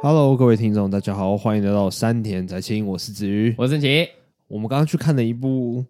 Hello，各位听众，大家好，欢迎来到山田宅青，我是子瑜，我是郑奇。我们刚刚去看了一部，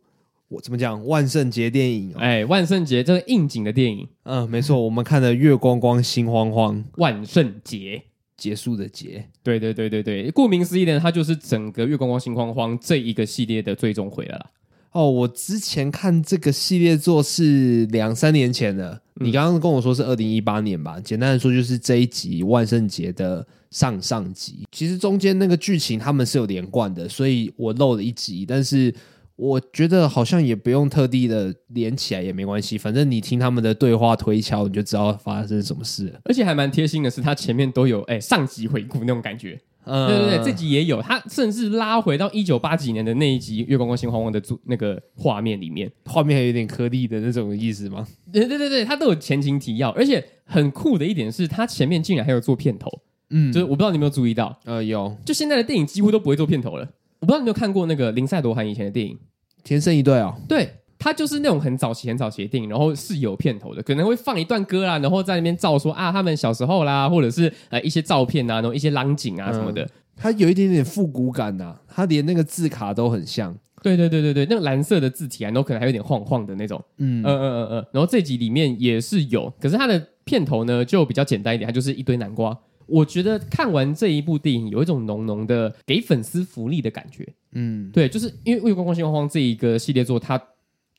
我怎么讲，万圣节电影、哦？哎，万圣节这个应景的电影，嗯，没错，我们看了《月光光心慌慌》，万圣节结束的结，对对对对对，顾名思义呢，它就是整个《月光光心慌慌》这一个系列的最终回了啦。哦，我之前看这个系列作是两三年前的，嗯、你刚刚跟我说是二零一八年吧？简单的说，就是这一集万圣节的上上集。其实中间那个剧情他们是有连贯的，所以我漏了一集。但是我觉得好像也不用特地的连起来也没关系，反正你听他们的对话推敲，你就知道发生什么事了。而且还蛮贴心的是，他前面都有哎上集回顾那种感觉。嗯，对对对，这集也有，他甚至拉回到一九八几年的那一集《月光光心慌慌》的那个画面里面，画面还有点颗粒的那种意思吗？对对对对，他都有前情提要，而且很酷的一点是，他前面竟然还有做片头，嗯，就是我不知道你有没有注意到，呃，有，就现在的电影几乎都不会做片头了，我不知道你有没有看过那个林赛·罗韩以前的电影《天生一对》哦，对。他就是那种很早期、很早期的电影，然后是有片头的，可能会放一段歌啦，然后在那边照说啊，他们小时候啦，或者是呃一些照片啊，然后一些浪景啊什么的。嗯、他有一点点复古感呐、啊，他连那个字卡都很像。对对对对对，那个蓝色的字体啊，然后可能还有点晃晃的那种。嗯嗯嗯嗯嗯。然后这集里面也是有，可是它的片头呢就比较简单一点，它就是一堆南瓜。我觉得看完这一部电影，有一种浓浓的给粉丝福利的感觉。嗯，对，就是因为《月光光心慌慌》这一个系列作，它。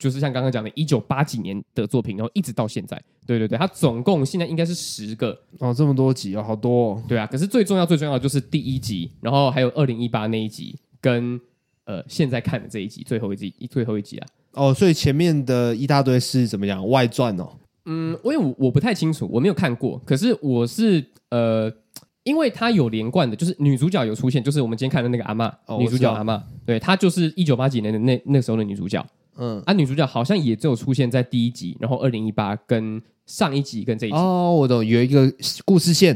就是像刚刚讲的，一九八几年的作品，然后一直到现在，对对对，它总共现在应该是十个哦，这么多集哦，好多哦，对啊。可是最重要最重要的就是第一集，然后还有二零一八那一集，跟呃现在看的这一集最后一集最后一集啊。哦，所以前面的一大堆是怎么讲外传哦？嗯，我我我不太清楚，我没有看过。可是我是呃，因为它有连贯的，就是女主角有出现，就是我们今天看的那个阿嬷，哦、女主角阿嬷，对，她就是一九八几年的那那时候的女主角。嗯，啊，女主角好像也只有出现在第一集，然后二零一八跟上一集跟这一集哦，我懂，有一个故事线，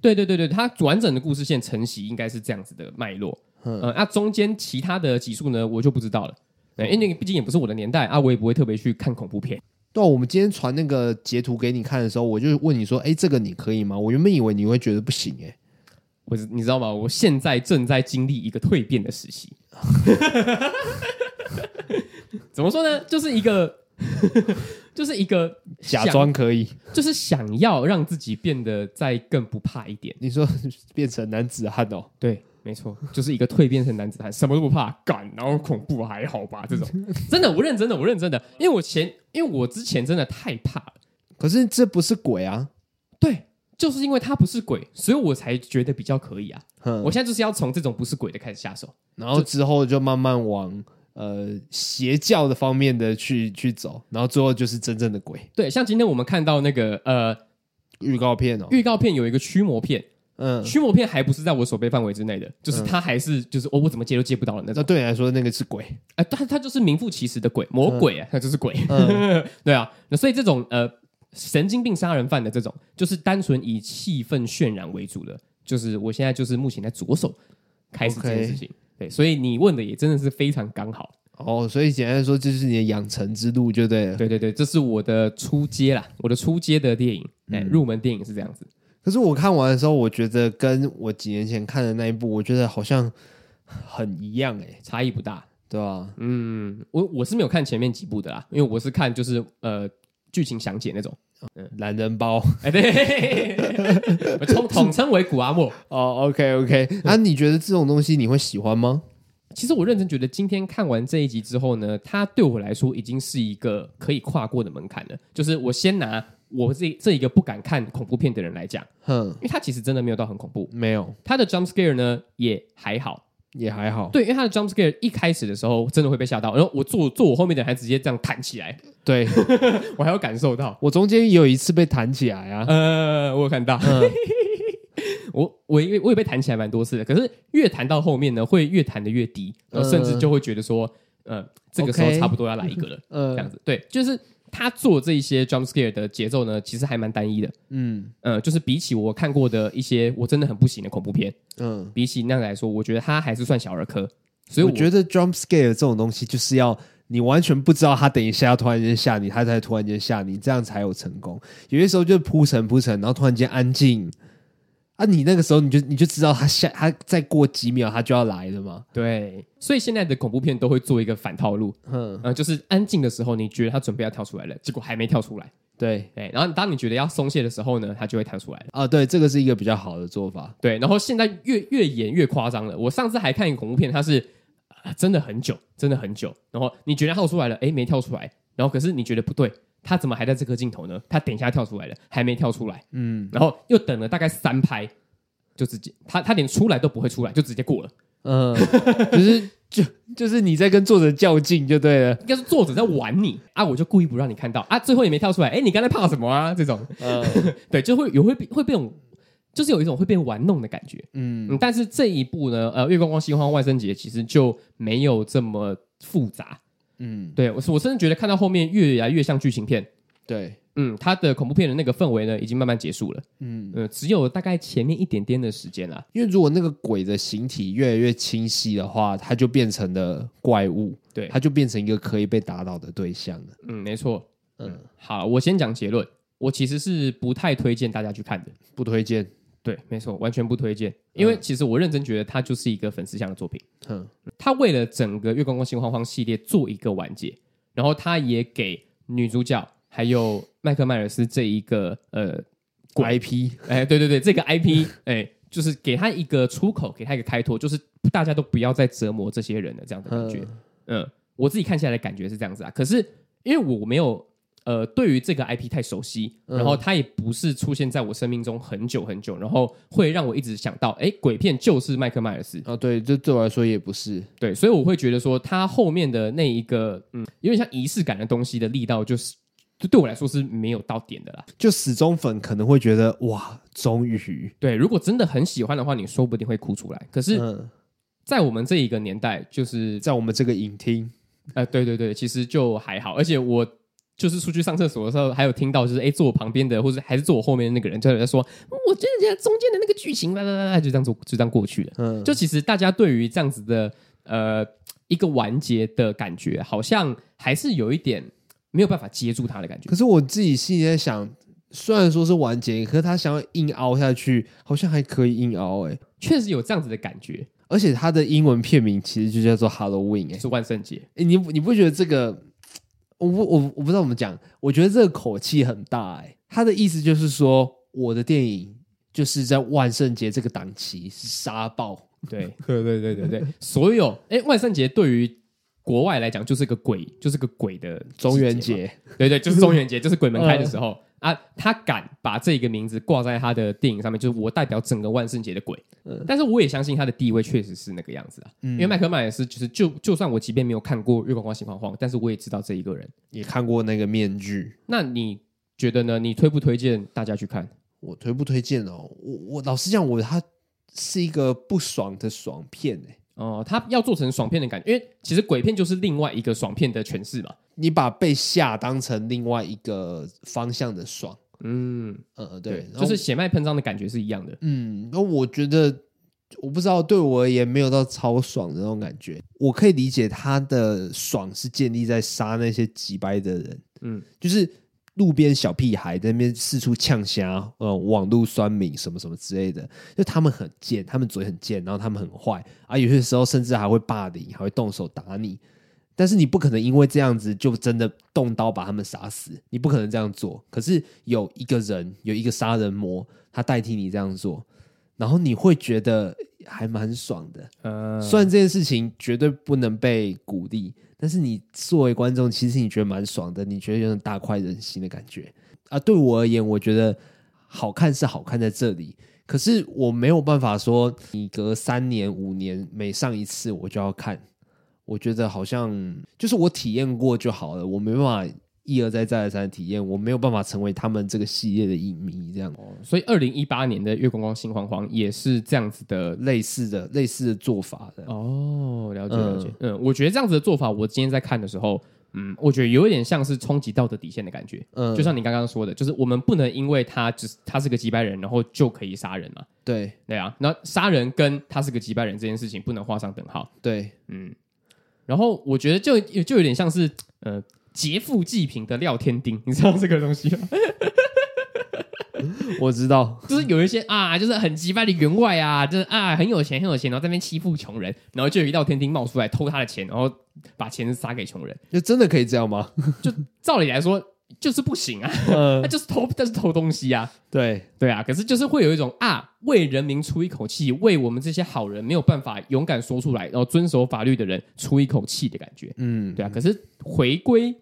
对对对对，它完整的故事线承袭应该是这样子的脉络，嗯，啊、中间其他的集数呢，我就不知道了，对，因为那个毕竟也不是我的年代啊，我也不会特别去看恐怖片。对，我们今天传那个截图给你看的时候，我就问你说，哎，这个你可以吗？我原本以为你会觉得不行，哎，我你知道吗？我现在正在经历一个蜕变的时期。怎么说呢？就是一个，就是一个假装可以，就是想要让自己变得再更不怕一点。你说 变成男子汉哦？对，没错，就是一个蜕变成男子汉，什么都不怕，敢，然后恐怖还好吧？这种真的，我认真的，我认真的，因为我前，因为我之前真的太怕了。可是这不是鬼啊？对，就是因为他不是鬼，所以我才觉得比较可以啊。哼我现在就是要从这种不是鬼的开始下手，然后之后就慢慢往。呃，邪教的方面的去去走，然后最后就是真正的鬼。对，像今天我们看到那个呃预告片哦，预告片有一个驱魔片，嗯，驱魔片还不是在我手背范围之内的，就是它还是就是哦，我怎么接都接不到的那种。那对你来说，那个是鬼？哎、呃，它它就是名副其实的鬼，魔鬼啊，它就是鬼。嗯、对啊，那所以这种呃神经病杀人犯的这种，就是单纯以气氛渲染为主的，就是我现在就是目前在着手开始这件事情。Okay. 对，所以你问的也真的是非常刚好哦。所以简单说，这是你的养成之路，就对了。对对对，这是我的初阶啦，我的初阶的电影，哎、嗯，入门电影是这样子。可是我看完的时候，我觉得跟我几年前看的那一部，我觉得好像很一样、欸，哎，差异不大，对吧、啊？嗯，我我是没有看前面几部的啦，因为我是看就是呃剧情详解那种。嗯，懒人包，哎，对，统统称为古阿莫。哦，OK OK，那、啊、你觉得这种东西你会喜欢吗？其实我认真觉得，今天看完这一集之后呢，它对我来说已经是一个可以跨过的门槛了。就是我先拿我这这一个不敢看恐怖片的人来讲，哼，因为它其实真的没有到很恐怖，没有，它的 jump scare 呢也还好。也还好，对，因为他的 jump scare 一开始的时候真的会被吓到，然后我坐坐我后面的人还直接这样弹起来，对。我还要感受到，我中间也有一次被弹起来啊，呃，我有看到，嗯、我我因为我也被弹起来蛮多次的，可是越弹到后面呢，会越弹的越低，然后甚至就会觉得说，呃，这个时候差不多要来一个了，嗯，这样子，对，就是。他做这一些 jump scare 的节奏呢，其实还蛮单一的。嗯呃，就是比起我看过的一些我真的很不行的恐怖片，嗯，比起那个来说，我觉得他还是算小儿科。所以我，我觉得 jump scare 这种东西，就是要你完全不知道他等一下要突然间吓你，他才突然间吓你，这样才有成功。有些时候就铺陈铺陈，然后突然间安静，啊，你那个时候你就你就知道他下他再过几秒他就要来了嘛。对，所以现在的恐怖片都会做一个反套路，嗯，呃，就是安静的时候你觉得他准备要跳出来了，结果还没跳出来。对，哎，然后当你觉得要松懈的时候呢，他就会跳出来了。啊，对，这个是一个比较好的做法。对，然后现在越越演越夸张了。我上次还看一个恐怖片，它是、呃、真的很久，真的很久。然后你觉得跳出来了，哎，没跳出来。然后可是你觉得不对，他怎么还在这个镜头呢？他等一下跳出来了，还没跳出来。嗯，然后又等了大概三拍，就直接他他连出来都不会出来，就直接过了。嗯，就是。就就是你在跟作者较劲就对了，应该是作者在玩你啊，我就故意不让你看到啊，最后也没跳出来，哎，你刚才怕什么啊？这种，嗯，对，就会有会会被种，就是有一种会被玩弄的感觉，嗯，嗯，但是这一部呢，呃，月光光心慌万圣节其实就没有这么复杂，嗯，对，我我甚至觉得看到后面越来越像剧情片，对。嗯，他的恐怖片的那个氛围呢，已经慢慢结束了。嗯，呃，只有大概前面一点点的时间啦。因为如果那个鬼的形体越来越清晰的话，它就变成了怪物，对，它就变成一个可以被打倒的对象了。嗯，没错。嗯，好，我先讲结论。我其实是不太推荐大家去看的，不推荐。对，没错，完全不推荐。因为其实我认真觉得它就是一个粉丝向的作品。嗯，他为了整个《月光光心慌慌》系列做一个完结，然后他也给女主角。还有麦克迈尔斯这一个呃 IP，哎，对对对，这个 IP，哎，就是给他一个出口，给他一个开拓，就是大家都不要再折磨这些人了，这样的感觉。嗯，我自己看下来的感觉是这样子啊。可是因为我没有呃对于这个 IP 太熟悉，然后他也不是出现在我生命中很久很久，然后会让我一直想到，哎，鬼片就是麦克迈尔斯啊。对，这对我来说也不是。对，所以我会觉得说，他后面的那一个嗯，有点像仪式感的东西的力道，就是。就对我来说是没有到点的啦，就死忠粉可能会觉得哇，终于对，如果真的很喜欢的话，你说不定会哭出来。可是，在我们这一个年代，就是在我们这个影厅，呃，对对对，其实就还好。而且我就是出去上厕所的时候，还有听到就是哎，坐我旁边的或者还是坐我后面的那个人就在说，我觉得中间的那个剧情啦啦啦啦，就这样做就这样过去了。嗯，就其实大家对于这样子的呃一个完结的感觉，好像还是有一点。没有办法接住他的感觉。可是我自己心里在想，虽然说是完结，可是他想要硬凹下去，好像还可以硬凹哎、欸，确实有这样子的感觉。而且他的英文片名其实就叫做 Halloween，哎、欸，是万圣节。哎，你你不觉得这个？我不我我不知道怎么讲，我觉得这个口气很大哎、欸。他的意思就是说，我的电影就是在万圣节这个档期杀爆。对 对对对对对，所有哎，万圣节对于。国外来讲，就是个鬼，就是个鬼的中元节，对对，就是中元节，就是鬼门开的时候、嗯、啊。他敢把这个名字挂在他的电影上面，就是我代表整个万圣节的鬼。嗯，但是我也相信他的地位确实是那个样子啊。嗯，因为麦克迈尔斯就是就就算我即便没有看过《月光光心慌慌》，但是我也知道这一个人，也看过那个面具。那你觉得呢？你推不推荐大家去看？我推不推荐哦？我我老实讲，我他是一个不爽的爽片哎、欸。哦，他要做成爽片的感觉，因为其实鬼片就是另外一个爽片的诠释嘛。你把被吓当成另外一个方向的爽，嗯呃对，对，就是血脉喷张的感觉是一样的。嗯，那我觉得我不知道，对我而言没有到超爽的那种感觉。我可以理解他的爽是建立在杀那些几掰的人，嗯，就是。路边小屁孩在那边四处呛虾，呃，网路酸民什么什么之类的，就他们很贱，他们嘴很贱，然后他们很坏啊，有些时候甚至还会霸凌，还会动手打你。但是你不可能因为这样子就真的动刀把他们杀死，你不可能这样做。可是有一个人，有一个杀人魔，他代替你这样做，然后你会觉得还蛮爽的。嗯，虽然这件事情绝对不能被鼓励。但是你作为观众，其实你觉得蛮爽的，你觉得有种大快人心的感觉啊。对我而言，我觉得好看是好看在这里，可是我没有办法说，你隔三年五年每上一次我就要看，我觉得好像就是我体验过就好了，我没办法。一而再，再而三的体验，我没有办法成为他们这个系列的影迷，这样。哦，所以二零一八年的《月光光心慌慌》也是这样子的，类似的、类似的做法的。哦，了解了解。嗯，嗯，我觉得这样子的做法，我今天在看的时候，嗯，我觉得有一点像是冲击道德底线的感觉。嗯，就像你刚刚说的，就是我们不能因为他只是他是个几百人，然后就可以杀人嘛。对，对啊。那杀人跟他是个几百人这件事情不能画上等号。对，嗯。然后我觉得就就有点像是，呃。劫富济贫的廖天丁，你知道这个东西吗？我知道，就是有一些啊，就是很奇葩的员外啊，就是啊很有钱很有钱，然后在那边欺负穷人，然后就有一道天丁冒出来偷他的钱，然后把钱撒给穷人，就真的可以这样吗？就照理来说就是不行啊，就是偷，但是偷东西啊，对对啊，可是就是会有一种啊为人民出一口气，为我们这些好人没有办法勇敢说出来，然后遵守法律的人出一口气的感觉，嗯，对啊，可是回归。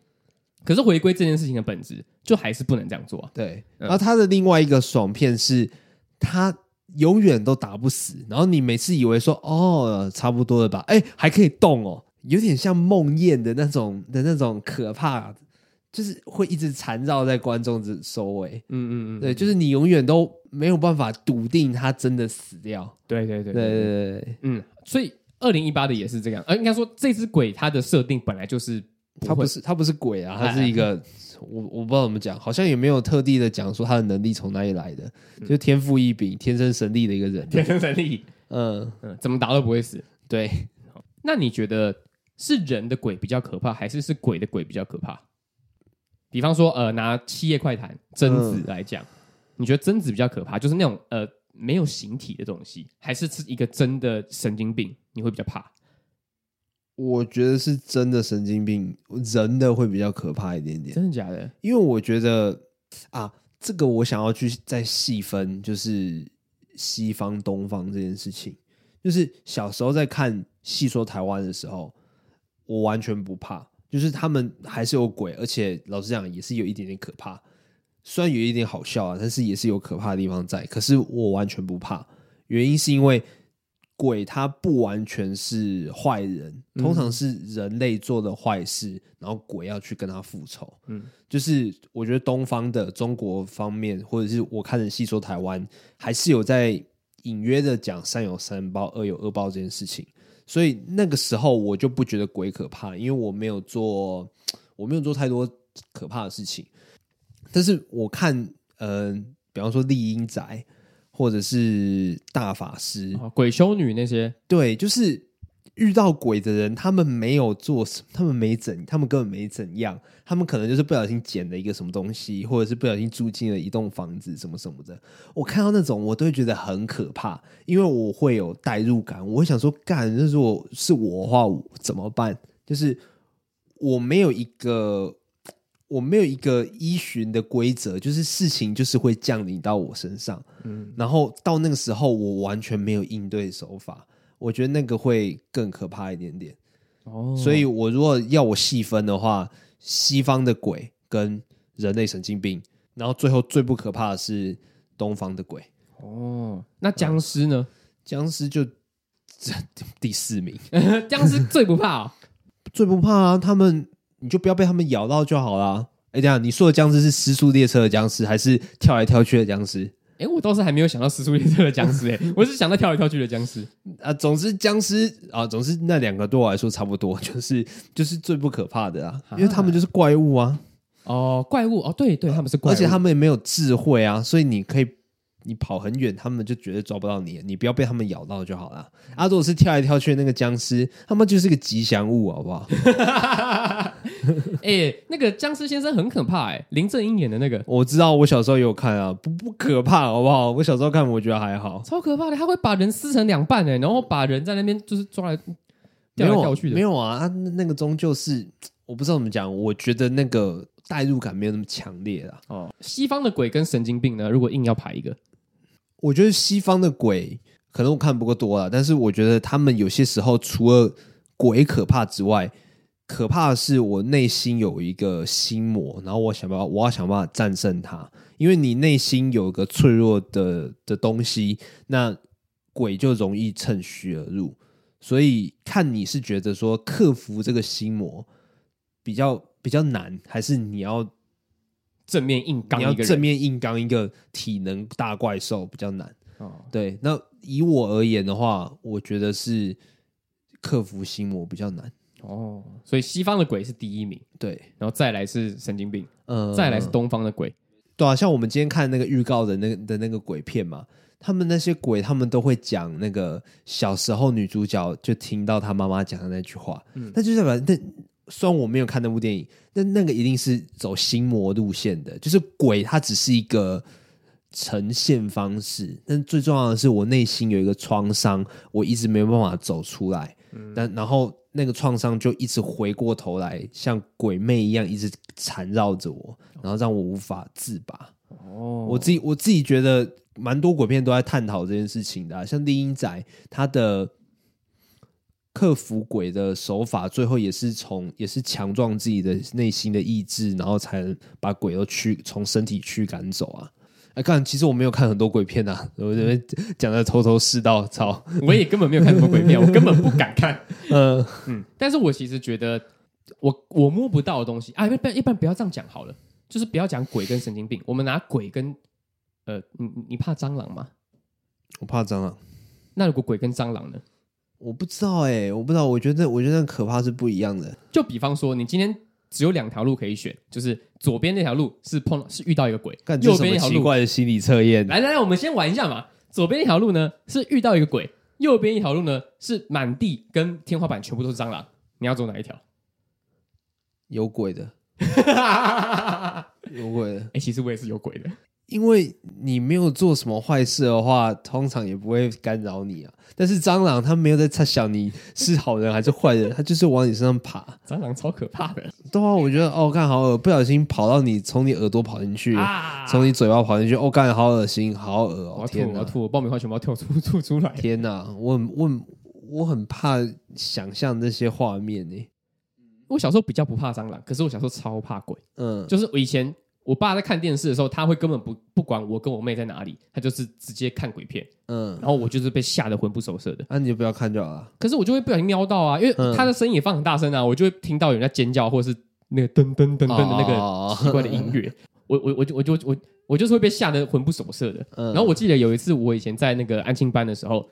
可是回归这件事情的本质，就还是不能这样做啊。对，然后他的另外一个爽片是，他永远都打不死，然后你每次以为说哦，差不多了吧？哎，还可以动哦，有点像梦魇的那种的那种可怕，就是会一直缠绕在观众之周围。嗯嗯嗯，对，就是你永远都没有办法笃定他真的死掉。对对对对对嗯，所以二零一八的也是这样，呃，应该说这只鬼它的设定本来就是。他不是他不是鬼啊，他是一个我我不知道怎么讲，好像也没有特地的讲说他的能力从哪里来的，就天赋异禀、天生神力的一个人。天生神力，嗯嗯，怎么打都不会死。对，那你觉得是人的鬼比较可怕，还是是鬼的鬼比较可怕？比方说，呃，拿《七夜快谈》贞子来讲，你觉得贞子比较可怕，就是那种呃没有形体的东西，还是是一个真的神经病，你会比较怕？我觉得是真的神经病，人的会比较可怕一点点。真的假的？因为我觉得啊，这个我想要去再细分，就是西方、东方这件事情。就是小时候在看《戏说台湾》的时候，我完全不怕，就是他们还是有鬼，而且老实讲也是有一点点可怕。虽然有一点好笑啊，但是也是有可怕的地方在。可是我完全不怕，原因是因为。鬼他不完全是坏人，通常是人类做的坏事，嗯、然后鬼要去跟他复仇。嗯，就是我觉得东方的中国方面，或者是我看的戏说台湾，还是有在隐约的讲善有善报，恶有恶报这件事情。所以那个时候我就不觉得鬼可怕，因为我没有做，我没有做太多可怕的事情。但是我看，嗯、呃，比方说丽英宅。或者是大法师、哦、鬼修女那些，对，就是遇到鬼的人，他们没有做什，他们没怎，他们根本没怎样，他们可能就是不小心捡了一个什么东西，或者是不小心住进了一栋房子，什么什么的。我看到那种，我都会觉得很可怕，因为我会有代入感，我会想说，干，那如果是我的话，我怎么办？就是我没有一个。我没有一个依循的规则，就是事情就是会降临到我身上，嗯，然后到那个时候我完全没有应对手法，我觉得那个会更可怕一点点。哦，所以我如果要我细分的话，西方的鬼跟人类神经病，然后最后最不可怕的是东方的鬼。哦，那僵尸呢？僵尸就第四名，僵尸最不怕哦，最不怕啊，他们。你就不要被他们咬到就好了。哎，这样你说的僵尸是失速列车的僵尸，还是跳来跳去的僵尸？哎，我倒是还没有想到尸速列车的僵尸，哎，我是想到跳来跳去的僵尸 啊。总之僵尸啊，总之那两个对我来说差不多，就是就是最不可怕的啊，因为他们就是怪物啊。哦，怪物哦，对对，他们是怪物，而且他们也没有智慧啊，所以你可以。你跑很远，他们就绝对抓不到你。你不要被他们咬到就好了。啊，如果是跳来跳去的那个僵尸，他们就是个吉祥物，好不好？哎、欸，那个僵尸先生很可怕哎、欸，林正英演的那个，我知道，我小时候也有看啊，不不可怕，好不好？我小时候看，我觉得还好，超可怕的，他会把人撕成两半哎、欸，然后把人在那边就是抓来掉来掉去的，没有，没有啊，他那个终究是我不知道怎么讲，我觉得那个代入感没有那么强烈啦。哦，西方的鬼跟神经病呢？如果硬要排一个。我觉得西方的鬼可能我看不够多了，但是我觉得他们有些时候除了鬼可怕之外，可怕的是我内心有一个心魔，然后我想办法，我要想办法战胜它。因为你内心有一个脆弱的的东西，那鬼就容易趁虚而入。所以看你是觉得说克服这个心魔比较比较难，还是你要？正面硬刚，你要正面硬刚一个体能大怪兽比较难。哦，对，那以我而言的话，我觉得是克服心魔比较难。哦，所以西方的鬼是第一名，对，然后再来是神经病，嗯，再来是东方的鬼。对啊，像我们今天看那个预告的那个的那个鬼片嘛，他们那些鬼，他们都会讲那个小时候女主角就听到她妈妈讲的那句话，嗯，那就代表那。虽然我没有看那部电影，但那个一定是走心魔路线的，就是鬼，它只是一个呈现方式，但最重要的是，我内心有一个创伤，我一直没有办法走出来。嗯，但然后那个创伤就一直回过头来，像鬼魅一样一直缠绕着我，然后让我无法自拔。哦，我自己我自己觉得，蛮多鬼片都在探讨这件事情的啊，像《丽英仔》，他的克服鬼的手法，最后也是从也是强壮自己的内心的意志，然后才能把鬼都驱从身体驱赶走啊。哎，看，其实我没有看很多鬼片呐、啊，我这边讲的头头是道，操！我也根本没有看什么鬼片，我根本不敢看。嗯嗯，但是我其实觉得我，我我摸不到的东西啊，一般一般不要这样讲好了，就是不要讲鬼跟神经病，我们拿鬼跟呃，你你怕蟑螂吗？我怕蟑螂。那如果鬼跟蟑螂呢？我不知道哎、欸，我不知道，我觉得我觉得可怕是不一样的。就比方说，你今天。只有两条路可以选，就是左边那条路是碰是遇到一个鬼，右边一条路奇怪的心理测验。来来来，我们先玩一下嘛。左边一条路呢是遇到一个鬼，右边一条路呢是满地跟天花板全部都是蟑螂。你要走哪一条？有鬼的，有鬼的。哎、欸，其实我也是有鬼的。因为你没有做什么坏事的话，通常也不会干扰你啊。但是蟑螂它没有在猜想你是好人还是坏人，它就是往你身上爬。蟑螂超可怕的。对啊，我觉得哦，干好恶，不小心跑到你，从你耳朵跑进去，啊、从你嘴巴跑进去，哦，干好恶心，好恶哦！我要吐，我要吐，爆米花全部要跳出吐出来。天哪，我很我很我很怕想象那些画面呢。我小时候比较不怕蟑螂，可是我小时候超怕鬼。嗯，就是我以前。我爸在看电视的时候，他会根本不不管我跟我妹在哪里，他就是直接看鬼片。嗯，然后我就是被吓得魂不守舍的。那、啊、你就不要看就好了。可是我就会不小心瞄到啊，因为他的声音也放很大声啊，我就会听到有人在尖叫，或者是那个噔噔噔噔的那个奇怪的音乐。我我我就我就我我就是会被吓得魂不守舍的。然后我记得有一次，我以前在那个安庆班的时候，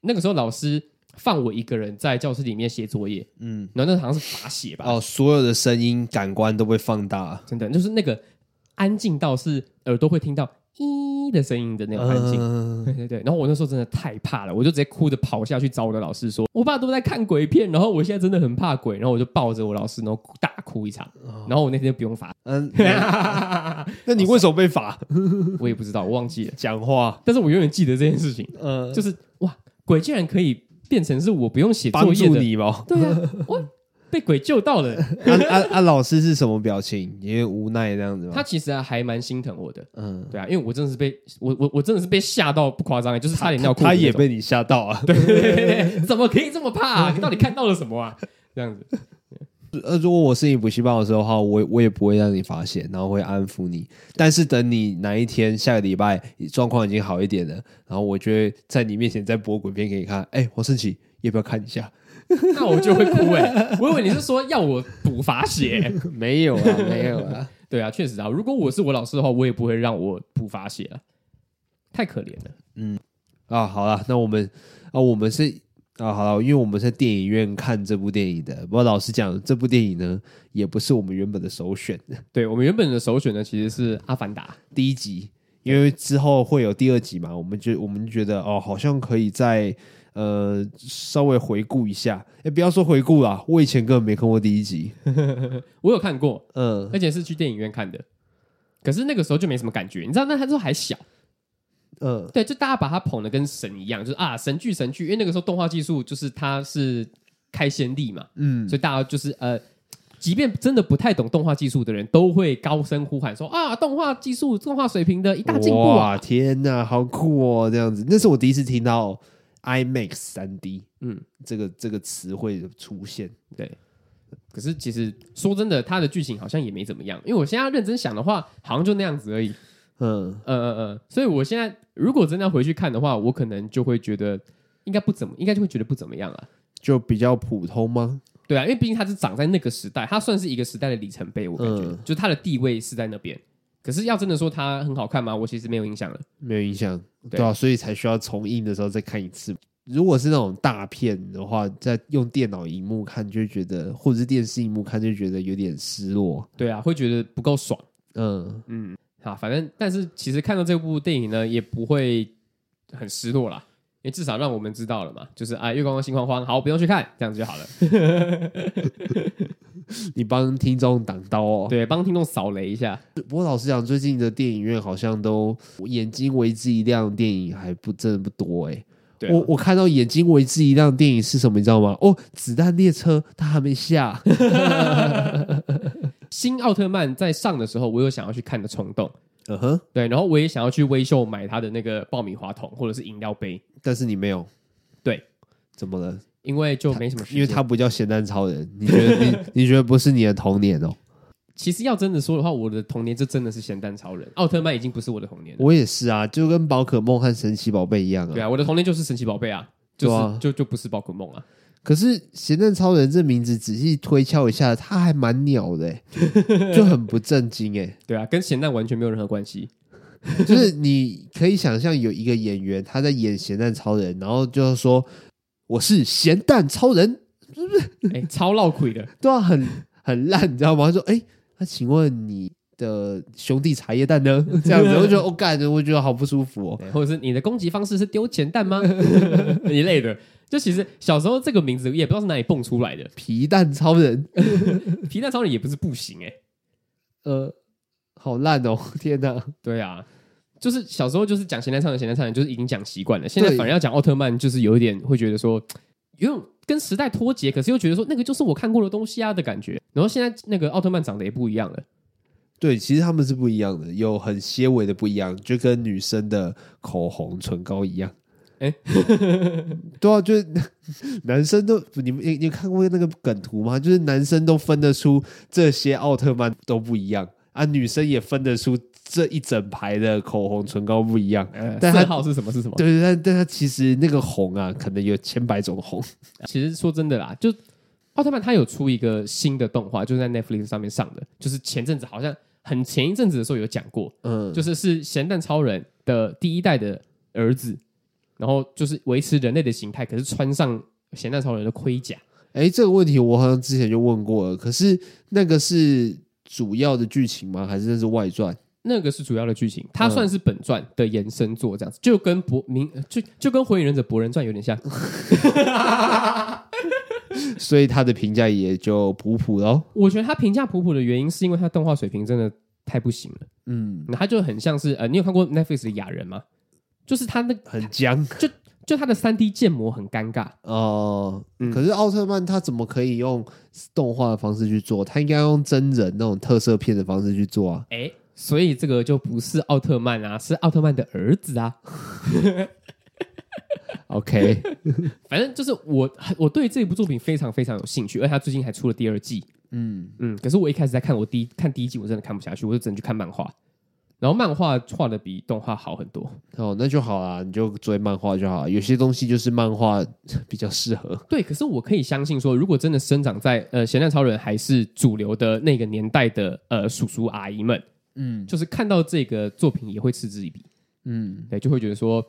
那个时候老师放我一个人在教室里面写作业。嗯，然后那好像是罚写吧。哦，所有的声音感官都被放大，真的就是那个。安静到是耳朵会听到“咦”的声音的那种安静，呃、对对对。然后我那时候真的太怕了，我就直接哭着跑下去找我的老师说：“我爸都在看鬼片，然后我现在真的很怕鬼。”然后我就抱着我老师，然后大哭一场。然后我那天就不用罚。嗯，那你为什么被罚？我也不知道，我忘记了。讲话，但是我永远记得这件事情。嗯，就是哇，鬼竟然可以变成是我不用写作业的，吗？对啊，我。被鬼救到了，啊啊啊！老师是什么表情？因为无奈这样子吗？他其实还蛮心疼我的，嗯，对啊，因为我真的是被我我我真的是被吓到不夸张，就是差点尿裤子。他也被你吓到啊？对 对对，怎么可以这么怕啊？你到底看到了什么啊？这样子。呃，如果我是你补习班的时候的话，我我也不会让你发现，然后会安抚你。但是等你哪一天下个礼拜状况已经好一点了，然后我就会在你面前再播鬼片给你看。哎，黄圣奇，要不要看一下？那我就会哭哎、欸！我以为你是说要我补罚写，没有啊，没有啊。对啊，确实啊。如果我是我老师的话，我也不会让我补罚写啊，太可怜了。嗯啊，好了，那我们啊，我们是啊，好了，因为我们在电影院看这部电影的。不过老实讲，这部电影呢，也不是我们原本的首选。对，我们原本的首选呢，其实是《阿凡达》第一集，因为之后会有第二集嘛，我们就我们觉得哦，好像可以在。呃，稍微回顾一下，哎，不要说回顾啦，我以前根本没看过第一集，我有看过，嗯，而且是去电影院看的，可是那个时候就没什么感觉，你知道，那他时候还小，嗯，对，就大家把他捧的跟神一样，就是啊，神剧神剧，因为那个时候动画技术就是他是开先例嘛，嗯，所以大家就是呃，即便真的不太懂动画技术的人，都会高声呼喊说啊，动画技术、动画水平的一大进步啊，哇，天哪，好酷哦，这样子，那是我第一次听到。IMAX 三 D，嗯，这个这个词汇的出现，对。可是其实说真的，它的剧情好像也没怎么样。因为我现在要认真想的话，好像就那样子而已。嗯嗯嗯嗯。所以我现在如果真的要回去看的话，我可能就会觉得应该不怎么，应该就会觉得不怎么样了。就比较普通吗？对啊，因为毕竟它是长在那个时代，它算是一个时代的里程碑。我感觉，嗯、就它的地位是在那边。可是要真的说它很好看吗？我其实没有印象了，没有印象，对啊，所以才需要重映的时候再看一次。如果是那种大片的话，在用电脑荧幕看就会觉得，或者是电视荧幕看就觉得有点失落。对啊，会觉得不够爽。嗯嗯，好，反正但是其实看到这部电影呢，也不会很失落啦，因为至少让我们知道了嘛，就是啊，月光光心慌慌，好，不用去看，这样子就好了。你帮听众挡刀哦，对，帮听众扫雷一下。不过老实讲，最近的电影院好像都眼睛为之一亮的电影还不真的不多哎、欸。对啊、我我看到眼睛为之一亮的电影是什么？你知道吗？哦，子弹列车它还没下。新奥特曼在上的时候，我有想要去看的冲动。嗯哼，对，然后我也想要去微秀买他的那个爆米花桶或者是饮料杯，但是你没有。对，怎么了？因为就没什么时间，因为他不叫咸蛋超人。你觉得你 你觉得不是你的童年哦？其实要真的说的话，我的童年就真的是咸蛋超人。奥特曼已经不是我的童年了。我也是啊，就跟宝可梦和神奇宝贝一样啊。对啊，我的童年就是神奇宝贝啊，就是啊就就不是宝可梦啊。可是咸蛋超人这名字仔细推敲一下，他还蛮鸟的、欸，就很不正经哎、欸。对啊，跟咸蛋完全没有任何关系。就是你可以想象有一个演员他在演咸蛋超人，然后就是说我是咸蛋超人，是不是？哎、欸，超闹鬼的，对啊，很很烂，你知道吗？他说哎，那、欸、请问你的兄弟茶叶蛋呢？这样子，我觉得我干的，我觉得好不舒服哦。或者是你的攻击方式是丢钱蛋吗？一类的。就其实小时候这个名字也不知道是哪里蹦出来的，皮蛋超人，皮蛋超人也不是不行哎、欸，呃，好烂哦，天哪！对啊，就是小时候就是讲咸蛋超人，咸蛋超人就是已经讲习惯了，现在反而要讲奥特曼，就是有一点会觉得说，有种跟时代脱节，可是又觉得说那个就是我看过的东西啊的感觉。然后现在那个奥特曼长得也不一样了，对，其实他们是不一样的，有很些微的不一样，就跟女生的口红、唇膏一样。哎，对啊，就是 男生都你们你你看过那个梗图吗？就是男生都分得出这些奥特曼都不一样啊，女生也分得出这一整排的口红唇膏不一样。呃、但色号是什么？是什么？对对，但但它其实那个红啊，可能有千百种红。其实说真的啦，就奥特曼他有出一个新的动画，就是在 Netflix 上面上的，就是前阵子好像很前一阵子的时候有讲过，嗯，就是是咸蛋超人的第一代的儿子。然后就是维持人类的形态，可是穿上咸蛋超人的盔甲。哎，这个问题我好像之前就问过了。可是那个是主要的剧情吗？还是那是外传？那个是主要的剧情，它算是本传的延伸作，这样子，就跟博明就就跟火影忍者博人传有点像。所以他的评价也就普普喽。我觉得他评价普普的原因，是因为他动画水平真的太不行了。嗯，他就很像是呃，你有看过 Netflix 的雅人吗？就是他那很僵，就就他的三 D 建模很尴尬哦。嗯、可是奥特曼他怎么可以用动画的方式去做？他应该用真人那种特色片的方式去做啊。哎，所以这个就不是奥特曼啊，是奥特曼的儿子啊。OK，反正就是我我对这部作品非常非常有兴趣，而且他最近还出了第二季。嗯嗯，可是我一开始在看我第一看第一季，我真的看不下去，我就只能去看漫画。然后漫画画的比动画好很多哦，那就好啦，你就追漫画就好。有些东西就是漫画 比较适合。对，可是我可以相信说，如果真的生长在呃咸蛋超人还是主流的那个年代的呃叔叔阿姨们，嗯，就是看到这个作品也会嗤之以鼻，嗯，对，就会觉得说。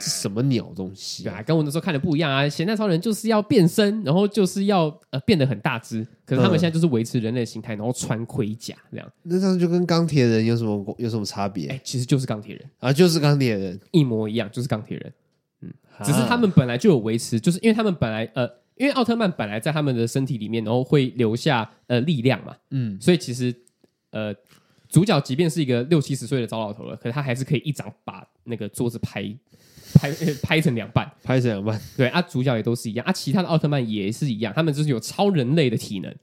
这什么鸟东西？对啊，跟我那时候看的不一样啊！咸蛋超人就是要变身，然后就是要呃变得很大只，可是他们现在就是维持人类形态，然后穿盔甲这样。那这样就跟钢铁人有什么有什么差别？哎，其实就是钢铁人啊，就是钢铁人一模一样，就是钢铁人。嗯，只是他们本来就有维持，就是因为他们本来呃，因为奥特曼本来在他们的身体里面，然后会留下呃力量嘛，嗯，所以其实呃。主角即便是一个六七十岁的糟老头了，可是他还是可以一掌把那个桌子拍拍 拍成两半，拍成两半。对啊，主角也都是一样啊，其他的奥特曼也是一样，他们就是有超人类的体能，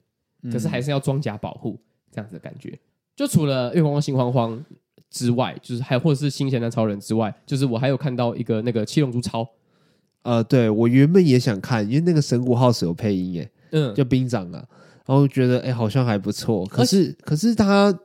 嗯、可是还是要装甲保护这样子的感觉。就除了月光光心慌慌之外，就是还或者是新咸蛋超人之外，就是我还有看到一个那个七龙珠超。呃，对我原本也想看，因为那个神谷浩史有配音耶，嗯，叫兵长啊，然后觉得哎好像还不错，可是可是他。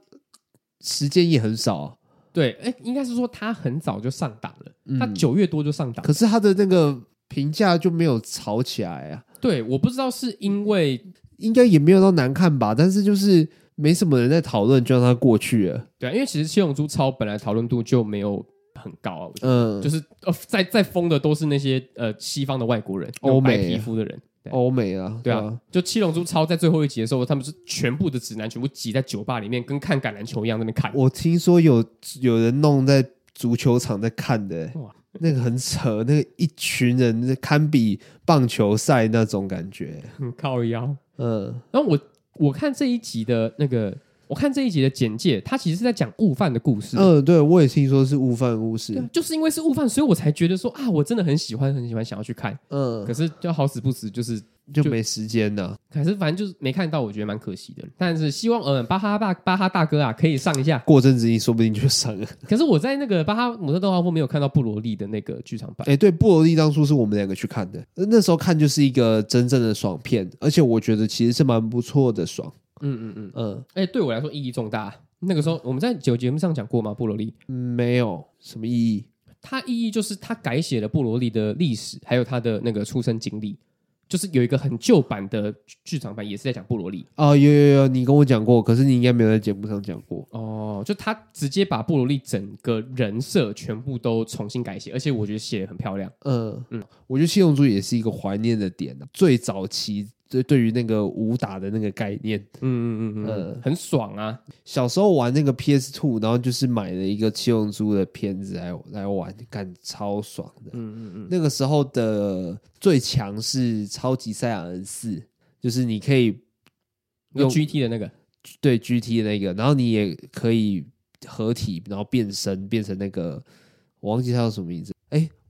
时间也很少，啊，对，哎，应该是说他很早就上档了，嗯、他九月多就上档，可是他的那个评价就没有炒起来啊。对，我不知道是因为应该也没有到难看吧，但是就是没什么人在讨论，就让它过去了。对，啊因为其实《七龙珠超》本来讨论度就没有很高啊，嗯，就是呃，在在疯的都是那些呃西方的外国人，欧美皮肤的人。欧美啊，对啊，就七龙珠超在最后一集的时候，他们是全部的直男全部挤在酒吧里面，跟看橄榄球一样在那边看。我听说有有人弄在足球场在看的，哇，那个很扯，那个一群人堪比棒球赛那种感觉，很靠腰。嗯，然后我我看这一集的那个，我看这一集的简介，他其实是在讲悟饭的故事。嗯、呃，对，我也听说是悟饭的故事，就是因为是悟饭，所以我才觉得说啊，我真的很喜欢，很喜欢，想要去看。嗯，可是就好死不死，就是。就没时间了，可是反正就是没看到，我觉得蛮可惜的。但是希望嗯巴哈大巴哈大哥啊可以上一下，过阵子你说不定就上了。可是我在那个巴哈姆特动画部没有看到布罗利的那个剧场版。哎，对，布罗利当初是我们两个去看的，那时候看就是一个真正的爽片，而且我觉得其实是蛮不错的爽。嗯嗯嗯嗯，哎，对我来说意义重大。那个时候我们在九节目上讲过吗？布罗利？嗯，没有什么意义。它意义就是它改写了布罗利的历史，还有他的那个出生经历。就是有一个很旧版的剧场版，也是在讲布罗利哦，有有有，你跟我讲过，可是你应该没有在节目上讲过哦。就他直接把布罗利整个人设全部都重新改写，而且我觉得写的很漂亮。嗯嗯，我觉得七龙珠也是一个怀念的点，最早期。对，对于那个武打的那个概念，嗯嗯嗯嗯，呃，很爽啊！小时候玩那个 PS Two，然后就是买了一个七龙珠的片子来来玩，感超爽的。嗯嗯嗯，那个时候的最强是超级赛亚人四，就是你可以用 GT 的那个，对 GT 的那个，然后你也可以合体，然后变身变成那个，我忘记它叫什么名字。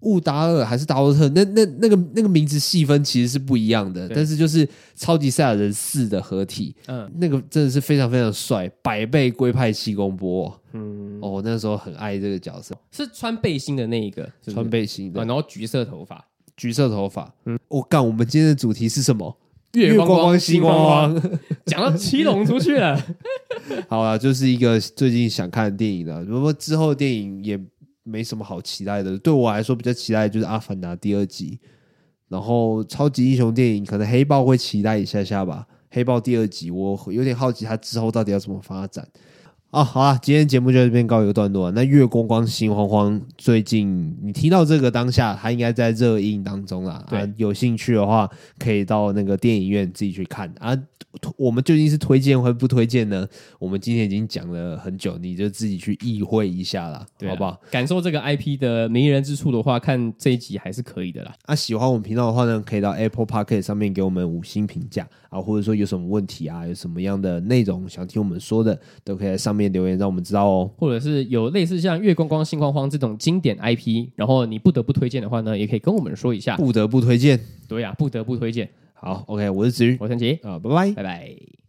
哎，悟达尔还是达洛特？那那那个那个名字细分其实是不一样的，但是就是超级赛亚人四的合体，嗯，那个真的是非常非常帅，百倍龟派气功波，嗯，哦，那时候很爱这个角色，是穿背心的那一个，是是？穿背心的，然后橘色头发，橘色头发，嗯，我干，我们今天的主题是什么？月光光，星光光，讲到七龙出去了，好了，就是一个最近想看的电影了，如果之后的电影也。没什么好期待的，对我来说比较期待的就是《阿凡达》第二集，然后超级英雄电影可能黑豹会期待一下下吧。黑豹第二集我有点好奇，它之后到底要怎么发展。啊，好啊，今天节目就在这边告一个段落。那月光光心慌慌，最近你听到这个当下，它应该在热映当中啦。对、啊，有兴趣的话可以到那个电影院自己去看啊。我们究竟是推荐或不推荐呢？我们今天已经讲了很久，你就自己去意会一下啦，对啊、好不好？感受这个 IP 的迷人之处的话，看这一集还是可以的啦。啊，喜欢我们频道的话呢，可以到 Apple Podcast 上面给我们五星评价啊，或者说有什么问题啊，有什么样的内容想听我们说的，都可以在上面留言让我们知道哦。或者是有类似像月光光、星光光这种经典 IP，然后你不得不推荐的话呢，也可以跟我们说一下。不得不推荐，对呀、啊，不得不推荐。好，OK，我是子瑜，我是陈杰，啊，拜拜，拜拜。